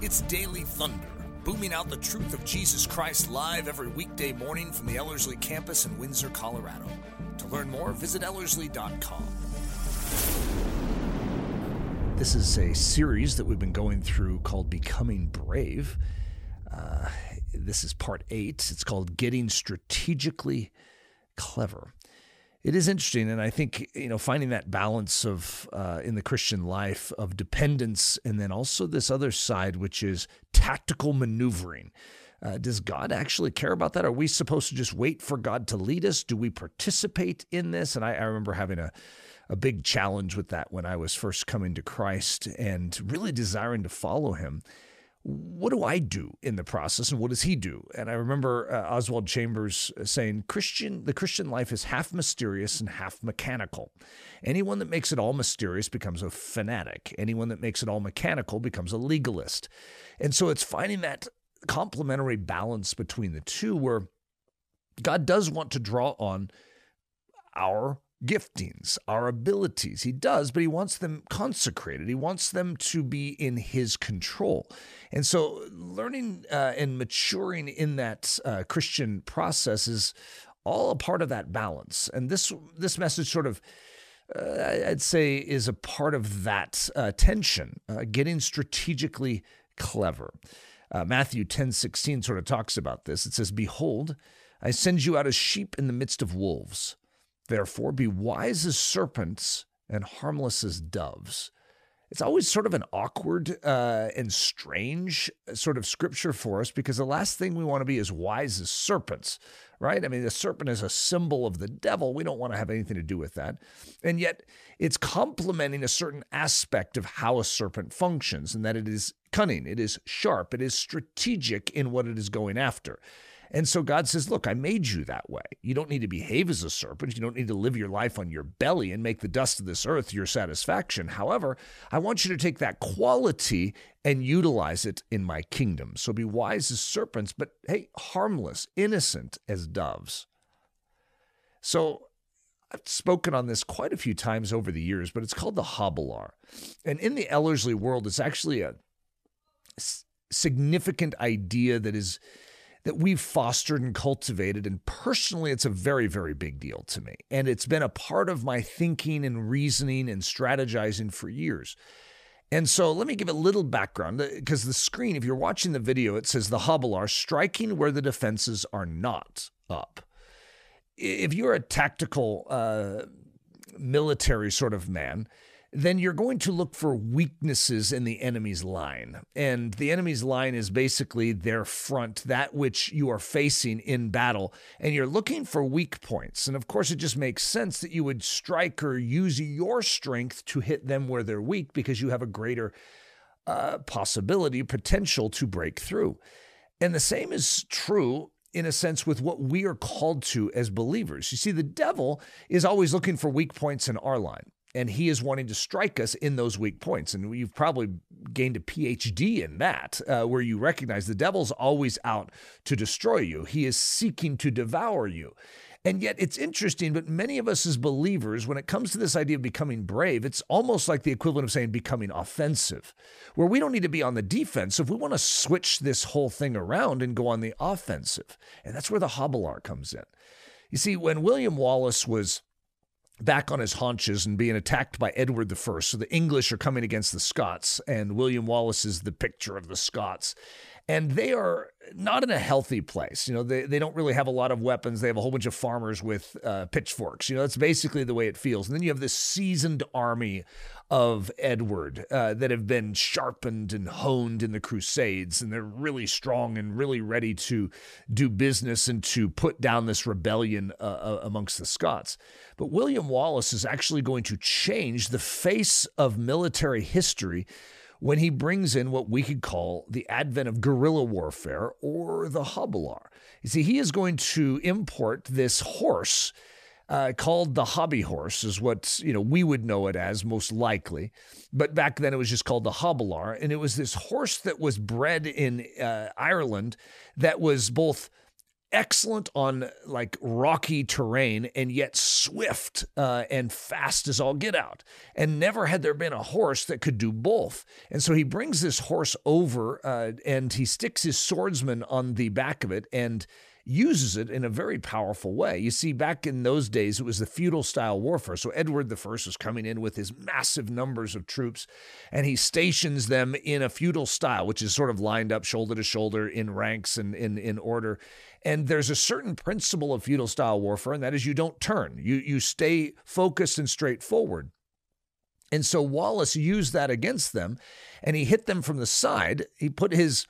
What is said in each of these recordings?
It's Daily Thunder, booming out the truth of Jesus Christ live every weekday morning from the Ellerslie campus in Windsor, Colorado. To learn more, visit Ellerslie.com. This is a series that we've been going through called Becoming Brave. Uh, this is part eight. It's called Getting Strategically Clever it is interesting, and I think you know finding that balance of uh, in the Christian life of dependence, and then also this other side, which is tactical maneuvering. Uh, does God actually care about that? Are we supposed to just wait for God to lead us? Do we participate in this? And I, I remember having a a big challenge with that when I was first coming to Christ and really desiring to follow Him what do I do in the process and what does he do? And I remember uh, Oswald Chambers uh, saying Christian the Christian life is half mysterious and half mechanical. Anyone that makes it all mysterious becomes a fanatic. Anyone that makes it all mechanical becomes a legalist. And so it's finding that complementary balance between the two where God does want to draw on our giftings, our abilities. He does, but he wants them consecrated. He wants them to be in his control. And so, learning uh, and maturing in that uh, Christian process is all a part of that balance. And this this message sort of. Uh, I'd say is a part of that uh, tension, uh, getting strategically clever. Uh, Matthew 10 16 sort of talks about this. It says, Behold, I send you out as sheep in the midst of wolves. Therefore, be wise as serpents and harmless as doves. It's always sort of an awkward uh, and strange sort of scripture for us because the last thing we want to be is wise as serpents, right? I mean, the serpent is a symbol of the devil. We don't want to have anything to do with that. And yet, it's complementing a certain aspect of how a serpent functions, and that it is cunning, it is sharp, it is strategic in what it is going after. And so God says, Look, I made you that way. You don't need to behave as a serpent. You don't need to live your life on your belly and make the dust of this earth your satisfaction. However, I want you to take that quality and utilize it in my kingdom. So be wise as serpents, but hey, harmless, innocent as doves. So I've spoken on this quite a few times over the years, but it's called the Habilar. And in the Ellerslie world, it's actually a significant idea that is that we've fostered and cultivated. And personally, it's a very, very big deal to me. And it's been a part of my thinking and reasoning and strategizing for years. And so let me give a little background because the screen, if you're watching the video, it says the Habilar striking where the defenses are not up. If you're a tactical uh, military sort of man, then you're going to look for weaknesses in the enemy's line. And the enemy's line is basically their front, that which you are facing in battle. And you're looking for weak points. And of course, it just makes sense that you would strike or use your strength to hit them where they're weak because you have a greater uh, possibility, potential to break through. And the same is true in a sense with what we are called to as believers. You see, the devil is always looking for weak points in our line and he is wanting to strike us in those weak points. And you've probably gained a PhD in that, uh, where you recognize the devil's always out to destroy you. He is seeking to devour you. And yet it's interesting, but many of us as believers, when it comes to this idea of becoming brave, it's almost like the equivalent of saying becoming offensive, where we don't need to be on the defensive. We want to switch this whole thing around and go on the offensive. And that's where the Habilar comes in. You see, when William Wallace was back on his haunches and being attacked by Edward I. So the English are coming against the Scots, and William Wallace is the picture of the Scots. And they are not in a healthy place. You know, they, they don't really have a lot of weapons. They have a whole bunch of farmers with uh, pitchforks. You know, that's basically the way it feels. And then you have this seasoned army of Edward uh, that have been sharpened and honed in the Crusades, and they're really strong and really ready to do business and to put down this rebellion uh, uh, amongst the Scots. But William Wallace is actually going to change the face of military history when he brings in what we could call the advent of guerrilla warfare or the Habilar. You see, he is going to import this horse uh, called the hobby horse, is what you know we would know it as most likely. But back then it was just called the Habilar, and it was this horse that was bred in uh, Ireland that was both excellent on like rocky terrain and yet swift uh, and fast as all get out. And never had there been a horse that could do both. And so he brings this horse over uh, and he sticks his swordsman on the back of it and uses it in a very powerful way. You see, back in those days, it was the feudal style warfare. So Edward I was coming in with his massive numbers of troops, and he stations them in a feudal style, which is sort of lined up shoulder to shoulder in ranks and in, in order. And there's a certain principle of feudal style warfare, and that is you don't turn. You you stay focused and straightforward. And so Wallace used that against them, and he hit them from the side. He put his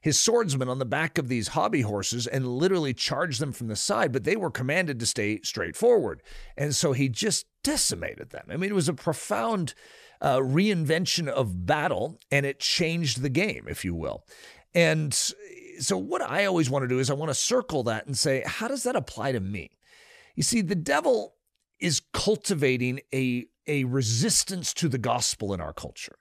his swordsmen on the back of these hobby horses and literally charged them from the side, but they were commanded to stay straight forward. And so he just decimated them. I mean, it was a profound uh, reinvention of battle, and it changed the game, if you will. And so, what I always want to do is I want to circle that and say, how does that apply to me? You see, the devil is cultivating a, a resistance to the gospel in our culture.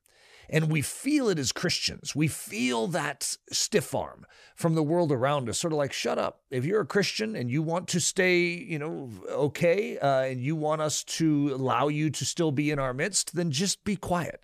And we feel it as Christians. We feel that stiff arm from the world around us, sort of like, shut up. If you're a Christian and you want to stay, you know, okay, uh, and you want us to allow you to still be in our midst, then just be quiet.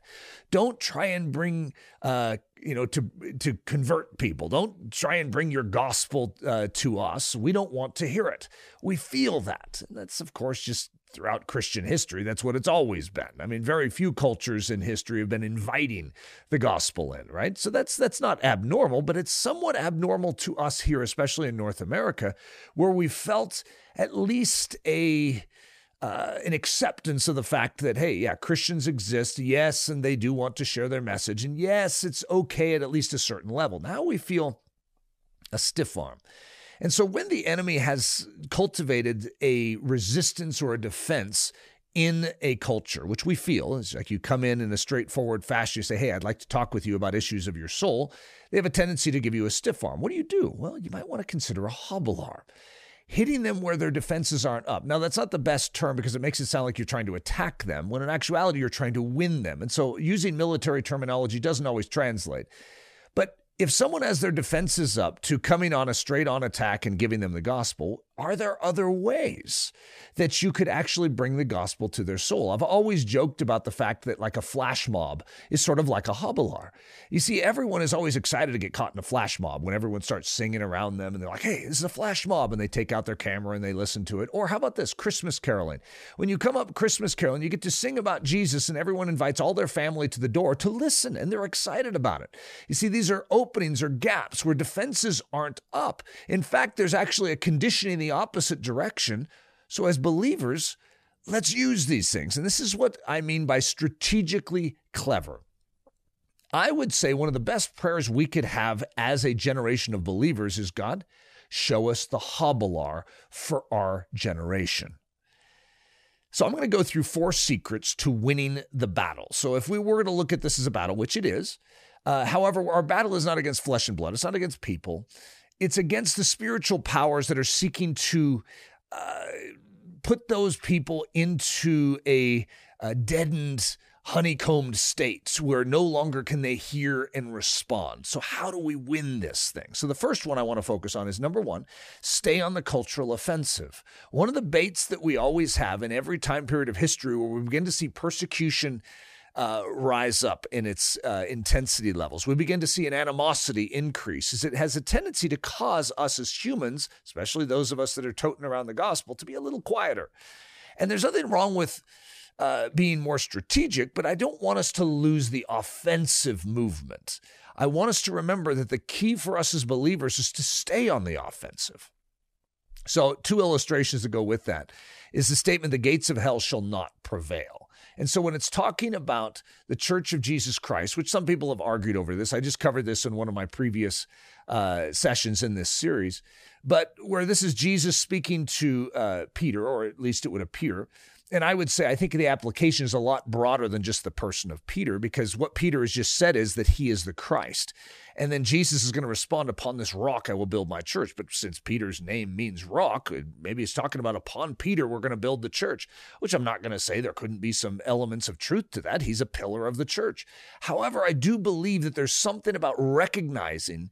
Don't try and bring, uh, you know, to to convert people. Don't try and bring your gospel uh, to us. We don't want to hear it. We feel that. And that's, of course, just throughout Christian history. That's what it's always been. I mean, very few cultures in history have been inviting the gospel in, right? So that's that's not abnormal, but it's somewhat abnormal to us here, especially in North America, where we felt at least a uh, an acceptance of the fact that, hey, yeah, Christians exist, yes, and they do want to share their message, and yes, it's okay at at least a certain level. Now we feel a stiff arm. And so when the enemy has cultivated a resistance or a defense in a culture, which we feel is like you come in in a straightforward fashion, you say, Hey, I'd like to talk with you about issues of your soul. They have a tendency to give you a stiff arm. What do you do? Well, you might want to consider a hobble arm. Hitting them where their defenses aren't up. Now, that's not the best term because it makes it sound like you're trying to attack them, when in actuality, you're trying to win them. And so using military terminology doesn't always translate. But if someone has their defenses up to coming on a straight on attack and giving them the gospel, are there other ways that you could actually bring the gospel to their soul? I've always joked about the fact that, like a flash mob, is sort of like a hobbler. You see, everyone is always excited to get caught in a flash mob when everyone starts singing around them and they're like, hey, this is a flash mob. And they take out their camera and they listen to it. Or how about this Christmas caroling? When you come up Christmas caroling, you get to sing about Jesus and everyone invites all their family to the door to listen and they're excited about it. You see, these are openings or gaps where defenses aren't up. In fact, there's actually a conditioning the opposite direction. So, as believers, let's use these things. And this is what I mean by strategically clever. I would say one of the best prayers we could have as a generation of believers is God, show us the hobbler for our generation. So I'm going to go through four secrets to winning the battle. So if we were to look at this as a battle, which it is, uh, however, our battle is not against flesh and blood. It's not against people it's against the spiritual powers that are seeking to uh, put those people into a, a deadened, honeycombed state where no longer can they hear and respond. So, how do we win this thing? So, the first one I want to focus on is number one, stay on the cultural offensive. One of the baits that we always have in every time period of history where we begin to see persecution uh, rise up in its uh, intensity levels. We begin to see an animosity increase as it has a tendency to cause us as humans, especially those of us that are toting around the gospel, to be a little quieter. And there's nothing wrong with uh, being more strategic, but I don't want us to lose the offensive movement. I want us to remember that the key for us as believers is to stay on the offensive. So, two illustrations to go with that is the statement, the gates of hell shall not prevail. And so when it's talking about the Church of Jesus Christ, which some people have argued over this, I just covered this in one of my previous uh, sessions in this series, but where this is Jesus speaking to uh, Peter, or at least it would appear, and I would say I think the application is a lot broader than just the person of Peter, because what Peter has just said is that he is the Christ. And then Jesus is going to respond, Upon this rock I will build my church. But since Peter's name means rock, uh, maybe he's talking about upon Peter we're going to build the church, which I'm not going to say there couldn't be some elements of truth to that. He's a pillar of the church. However, I do believe that there's something about recognizing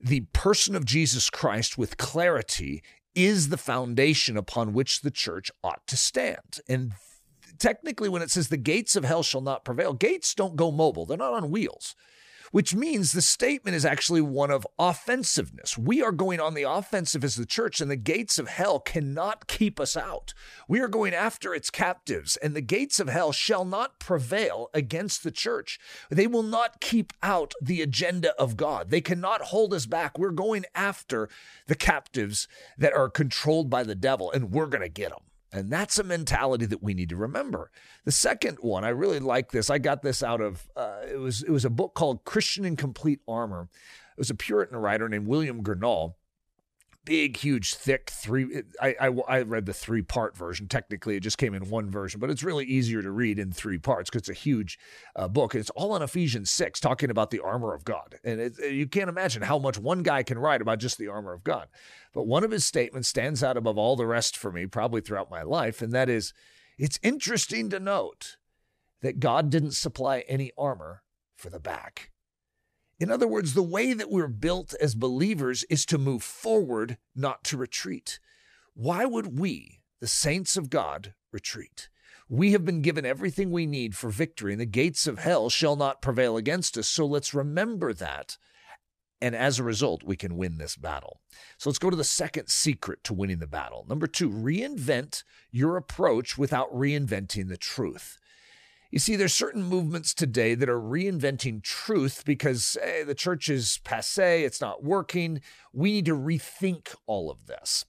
the person of Jesus Christ with clarity is the foundation upon which the church ought to stand. And technically, when it says the gates of hell shall not prevail, gates don't go mobile, they're not on wheels which means the statement is actually one of offensiveness. We are going on the offensive as the church, and the gates of hell cannot keep us out. We are going after its captives, and the gates of hell shall not prevail against the church. They will not keep out the agenda of God. They cannot hold us back. We're going after the captives that are controlled by the devil, and we're going to get them. And that's a mentality that we need to remember. The second one, I really like this. I got this out of uh, it was it was a book called Christian in Complete Armor. It was a Puritan writer named William Gurnall big, huge, thick three. I, I, I, read the three part version. Technically, it just came in one version, but it's really easier to read in three parts because it's a huge uh, book. It's all on Ephesians 6, talking about the armor of God. And it, you can't imagine how much one guy can write about just the armor of God. But one of his statements stands out above all the rest for me, probably throughout my life, and that is it's interesting to note that God didn't supply any armor for the back. In other words, the way that we're built as believers is to move forward, not to retreat. Why would we, the saints of God, retreat? We have been given everything we need for victory, and the gates of hell shall not prevail against us. So let's remember that. And as a result, we can win this battle. So let's go to the second secret to winning the battle. Number two, reinvent your approach without reinventing the truth. You see, there's certain movements today that are reinventing truth because hey, the church is passe, it's not working. We need to rethink all of this.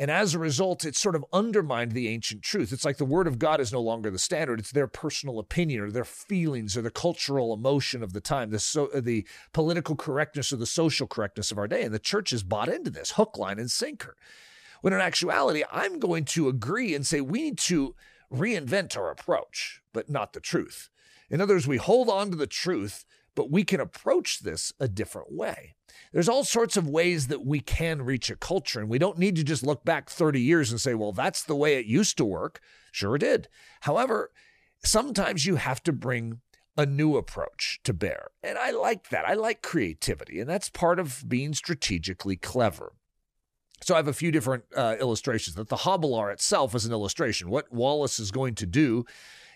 And as a result, it's sort of undermined the ancient truth. It's like the word of God is no longer the standard. It's their personal opinion or their feelings or the cultural emotion of the time, the, so, uh, the political correctness or the social correctness of our day. And the church has bought into this hook, line, and sinker. When in actuality, I'm going to agree and say we need to reinvent our approach, but not the truth. In other words, we hold on to the truth, but we can approach this a different way. There's all sorts of ways that we can reach a culture, and we don't need to just look back 30 years and say, well, that's the way it used to work. Sure, it did. However, sometimes you have to bring a new approach to bear. And I like that. I like creativity, and that's part of being strategically clever. So I have a few different uh, illustrations. That the Habilar itself is an illustration. What Wallace is going to do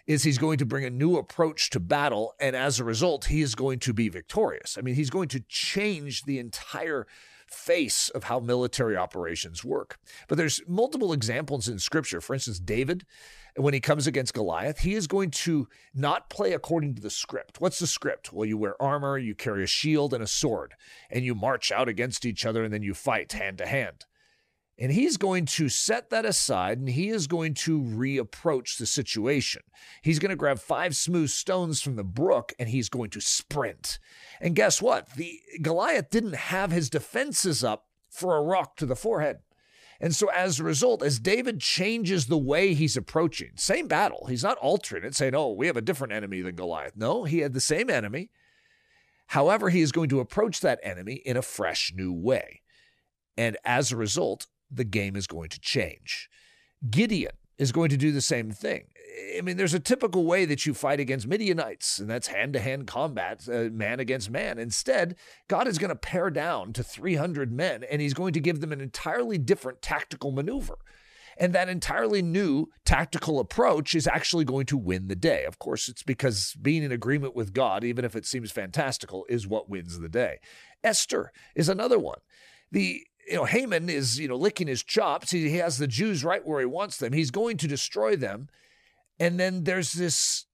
is he's going to bring a new approach to battle, and as a result, he is going to be victorious. I mean, he's going to change the entire face of how military operations work. But there's multiple examples in Scripture. For instance, David, when he comes against Goliath, he is going to not play according to the script. What's the script? Well, you wear armor, you carry a shield and a sword, and you march out against each other, and then you fight hand to hand. And he's going to set that aside and he is going to reapproach the situation. He's going to grab five smooth stones from the brook and he's going to sprint. And guess what? The Goliath didn't have his defenses up for a rock to the forehead. And so as a result, as David changes the way he's approaching, same battle, he's not altering it, saying, oh, we have a different enemy than Goliath. No, he had the same enemy. However, he is going to approach that enemy in a fresh new way. And as a result, the game is going to change. Gideon is going to do the same thing. I mean, there's a typical way that you fight against Midianites, and that's hand to hand combat, uh, man against man. Instead, God is going to pare down to 300 men, and he's going to give them an entirely different tactical maneuver. And that entirely new tactical approach is actually going to win the day. Of course, it's because being in agreement with God, even if it seems fantastical, is what wins the day. Esther is another one. The you know, Haman is, you know, licking his chops. He, he has the Jews right where he wants them. He's going to destroy them. And then there's this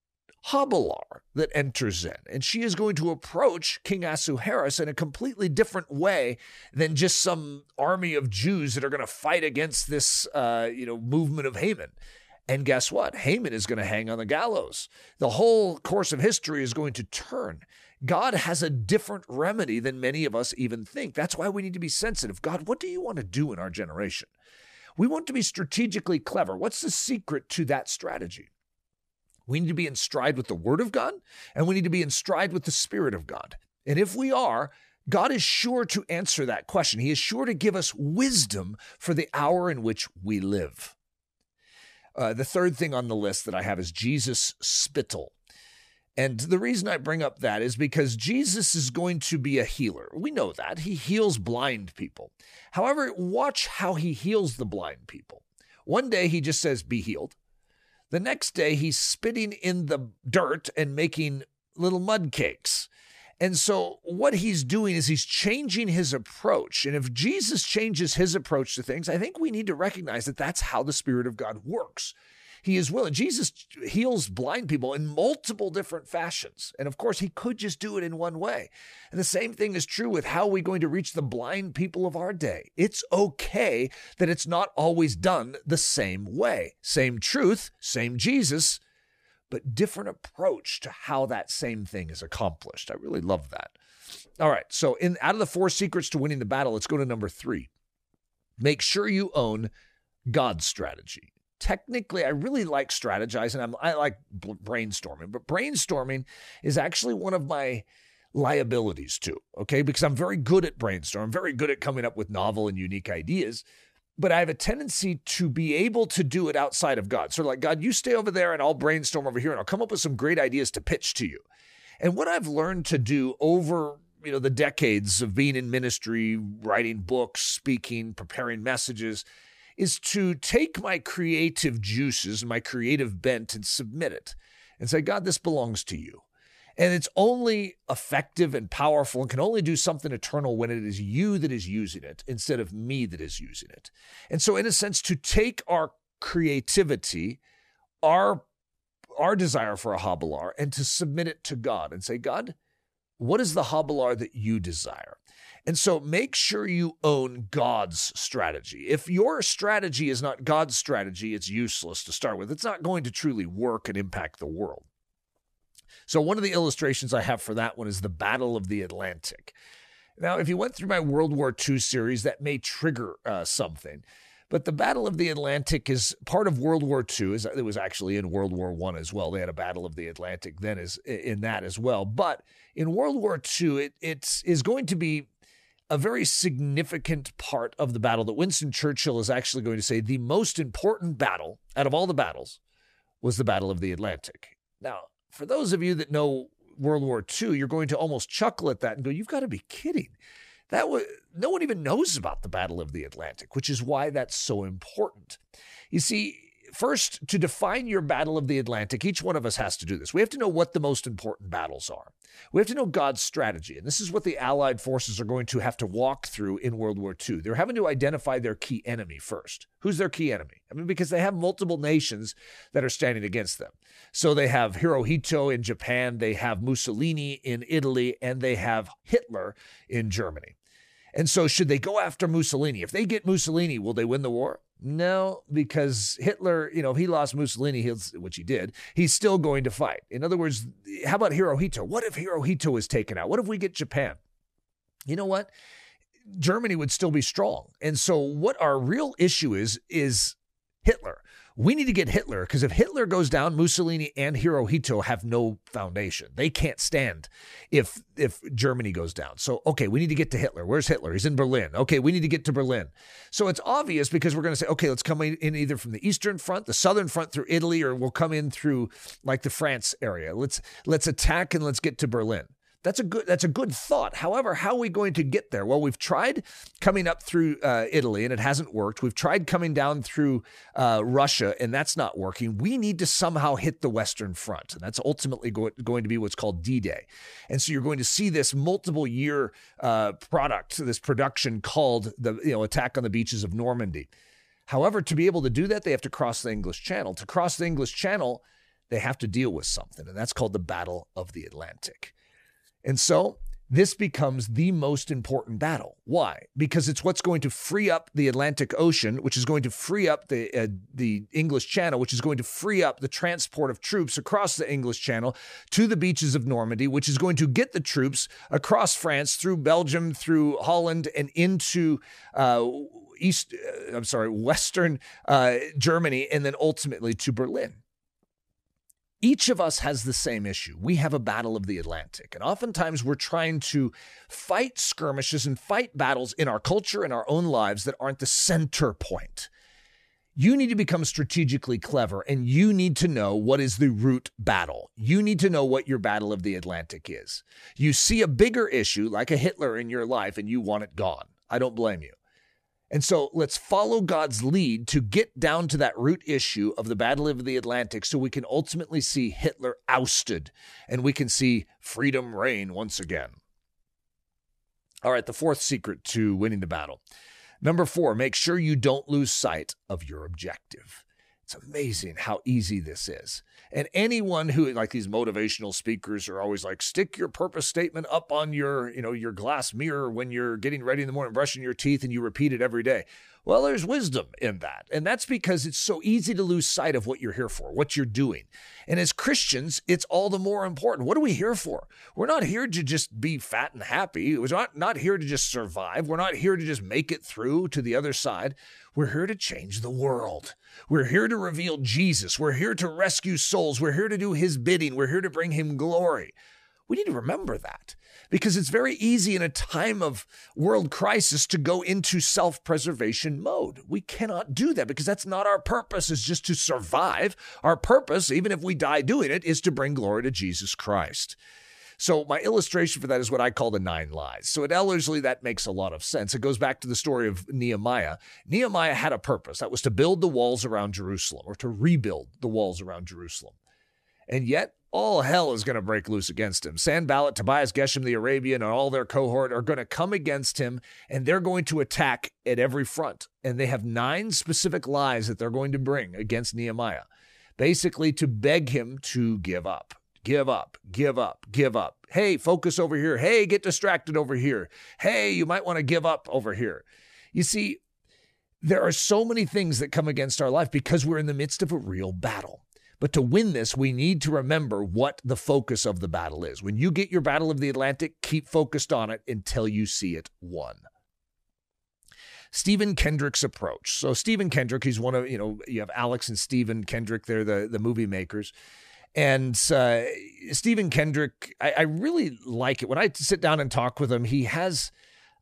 Habilar that enters in, and she is going to approach King Ahasuerus in a completely different way than just some army of Jews that are going to fight against this, uh, you know, movement of Haman. And guess what? Haman is going to hang on the gallows. The whole course of history is going to turn. God has a different remedy than many of us even think. That's why we need to be sensitive. God, what do you want to do in our generation? We want to be strategically clever. What's the secret to that strategy? We need to be in stride with the Word of God, and we need to be in stride with the Spirit of God. And if we are, God is sure to answer that question. He is sure to give us wisdom for the hour in which we live. Uh, the third thing on the list that I have is Jesus' spittle. And the reason I bring up that is because Jesus is going to be a healer. We know that. He heals blind people. However, watch how he heals the blind people. One day he just says, Be healed. The next day he's spitting in the dirt and making little mud cakes. And so, what he's doing is he's changing his approach. And if Jesus changes his approach to things, I think we need to recognize that that's how the Spirit of God works. He is willing. Jesus heals blind people in multiple different fashions. And of course, he could just do it in one way. And the same thing is true with how we're going to reach the blind people of our day. It's okay that it's not always done the same way. Same truth, same Jesus, but different approach to how that same thing is accomplished. I really love that. All right, so in out of the four secrets to winning the battle, let's go to number 3. Make sure you own God's strategy technically I really like strategizing. I'm, I like brainstorming, but brainstorming is actually one of my liabilities too. Okay, because I'm very good at brainstorming. I'm very good at coming up with novel and unique ideas. But I have a tendency to be able to do it outside of God. Sort of like, God, you stay over there and I'll brainstorm over here and I'll come up with some great ideas to pitch to you. And what I've learned to do over you know the decades of being in ministry, writing books, speaking, preparing messages, is to take my creative juices, my creative bent, and submit it and say, God, this belongs to you. And it's only effective and powerful and can only do something eternal when it is you that is using it instead of me that is using it. And so, in a sense, to take our creativity, our our desire for a Habilar, and to submit it to God and say, God, what is the Habilar that you desire? And so make sure you own God's strategy. If your strategy is not God's strategy, it's useless to start with. It's not going to truly work and impact the world. So, one of the illustrations I have for that one is the Battle of the Atlantic. Now, if you went through my World War II series, that may trigger uh, something. But the Battle of the Atlantic is part of World War II. It was actually in World War I as well. They had a Battle of the Atlantic then is in that as well. But in World War II, it it's, is going to be a very significant part of the battle that Winston Churchill is actually going to say the most important battle out of all the battles was the Battle of the Atlantic. Now, for those of you that know World War II, you're going to almost chuckle at that and go, "You've got to be kidding." That was no one even knows about the Battle of the Atlantic, which is why that's so important. You see, first, to define your battle of the Atlantic, each one of us has to do this. We have to know what the most important battles are. We have to know God's strategy. And this is what the Allied forces are going to have to walk through in World War II. They're having to identify their key enemy first. Who's their key enemy? I mean, because they have multiple nations that are standing against them. So they have Hirohito in Japan, they have Mussolini in Italy, and they have Hitler in Germany. And so, should they go after Mussolini? If they get Mussolini, will they win the war? No, because Hitler, you know, if he lost Mussolini, which he did, he's still going to fight. In other words, how about Hirohito? What if Hirohito is taken out? What if we get Japan? You know what? Germany would still be strong. And so, what our real issue is, is Hitler we need to get Hitler because if Hitler goes down, Mussolini and Hirohito have no foundation. They can't stand if if Germany goes down. So okay, we need to get to Hitler. Where's Hitler? He's in Berlin. Okay, we need to get to Berlin. So it's obvious because we're going to say, okay, let's come in either from the eastern front, the southern front through Italy, or we'll come in through like the France area. Let's let's attack and let's get to Berlin. That's a good that's a good thought. However, how are we going to get there? Well, we've tried coming up through uh, Italy and it hasn't worked. We've tried coming down through uh, Russia and that's not working. We need to somehow hit the Western Front, and that's ultimately go- going to be what's called D-Day. And so you're going to see this multiple year uh, product, this production called the you know attack on the beaches of Normandy. However, to be able to do that, they have to cross the English Channel. To cross the English Channel, they have to deal with something, and that's called the Battle of the Atlantic. And so this becomes the most important battle. Why? Because it's what's going to free up the Atlantic Ocean, which is going to free up the uh, the English Channel, which is going to free up the transport of troops across the English Channel to the beaches of Normandy, which is going to get the troops across France, through Belgium, through Holland, and into uh, East. Uh, I'm sorry, Western uh, Germany, and then ultimately to Berlin. Each of us has the same issue. We have a battle of the Atlantic. And oftentimes we're trying to fight skirmishes and fight battles in our culture and our own lives that aren't the center point. You need to become strategically clever and you need to know what is the root battle. You need to know what your battle of the Atlantic is. You see a bigger issue like a Hitler in your life and you want it gone. I don't blame you. And so let's follow God's lead to get down to that root issue of the Battle of the Atlantic so we can ultimately see Hitler ousted and we can see freedom reign once again. All right, the fourth secret to winning the battle Number four, make sure you don't lose sight of your objective. It's amazing how easy this is. And anyone who like these motivational speakers are always like stick your purpose statement up on your, you know, your glass mirror when you're getting ready in the morning brushing your teeth and you repeat it every day. Well, there's wisdom in that. And that's because it's so easy to lose sight of what you're here for, what you're doing. And as Christians, it's all the more important. What are we here for? We're not here to just be fat and happy. We're not, not here to just survive. We're not here to just make it through to the other side. We're here to change the world. We're here to reveal Jesus. We're here to rescue souls. We're here to do his bidding. We're here to bring him glory. We need to remember that because it's very easy in a time of world crisis to go into self preservation mode. We cannot do that because that's not our purpose, is just to survive. Our purpose, even if we die doing it, is to bring glory to Jesus Christ. So, my illustration for that is what I call the nine lies. So, at Ellerslie, that makes a lot of sense. It goes back to the story of Nehemiah. Nehemiah had a purpose that was to build the walls around Jerusalem or to rebuild the walls around Jerusalem. And yet, all hell is going to break loose against him. Sanballat, Tobias, Geshem the Arabian, and all their cohort are going to come against him, and they're going to attack at every front. And they have nine specific lies that they're going to bring against Nehemiah, basically to beg him to give up. Give up, give up, give up. Hey, focus over here. Hey, get distracted over here. Hey, you might want to give up over here. You see, there are so many things that come against our life because we're in the midst of a real battle. But to win this, we need to remember what the focus of the battle is. When you get your Battle of the Atlantic, keep focused on it until you see it won. Stephen Kendrick's approach. So Stephen Kendrick, he's one of, you know, you have Alex and Stephen Kendrick, they're the, the movie makers. And uh, Stephen Kendrick, I, I really like it. When I sit down and talk with him, he has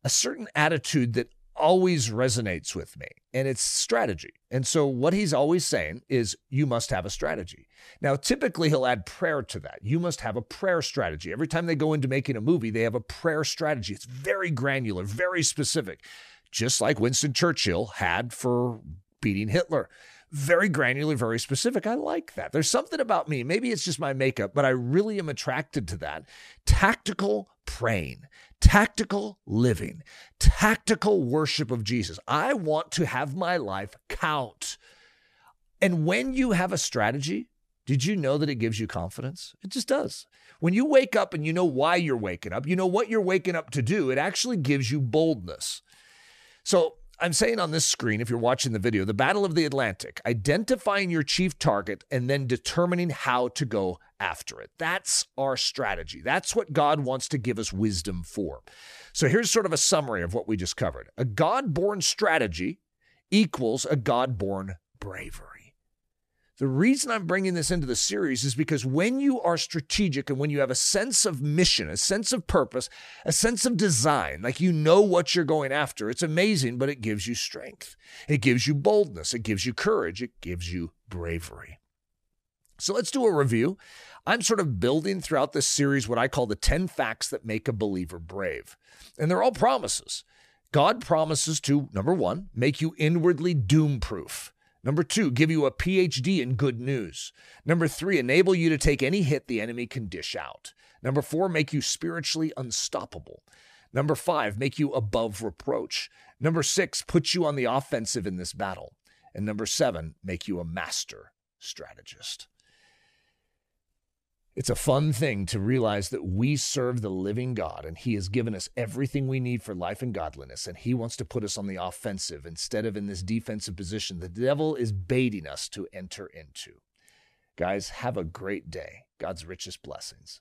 a certain attitude that always resonates with me, and it's strategy. And so, what he's always saying is, you must have a strategy. Now, typically, he'll add prayer to that. You must have a prayer strategy. Every time they go into making a movie, they have a prayer strategy. It's very granular, very specific, just like Winston Churchill had for beating Hitler. Very granular, very specific. I like that. There's something about me. Maybe it's just my makeup, but I really am attracted to that. Tactical praying, tactical living, tactical worship of Jesus. I want to have my life count. And when you have a strategy, did you know that it gives you confidence? It just does. When you wake up and you know why you're waking up, you know what you're waking up to do, it actually gives you boldness. So I'm saying on this screen, if you're watching the video, the Battle of the Atlantic, identifying your chief target and then determining how to go after it. That's our strategy. That's what God wants to give us wisdom for. So here's sort of a summary of what we just covered a God born strategy equals a God born bravery. The reason I'm bringing this into the series is because when you are strategic and when you have a sense of mission, a sense of purpose, a sense of design, like you know what you're going after, it's amazing, but it gives you strength. It gives you boldness. It gives you courage. It gives you bravery. So let's do a review. I'm sort of building throughout this series what I call the 10 facts that make a believer brave. And they're all promises. God promises to, number one, make you inwardly doom proof. Number two, give you a PhD in good news. Number three, enable you to take any hit the enemy can dish out. Number four, make you spiritually unstoppable. Number five, make you above reproach. Number six, put you on the offensive in this battle. And number seven, make you a master strategist. It's a fun thing to realize that we serve the living God and He has given us everything we need for life and godliness, and He wants to put us on the offensive instead of in this defensive position the devil is baiting us to enter into. Guys, have a great day. God's richest blessings.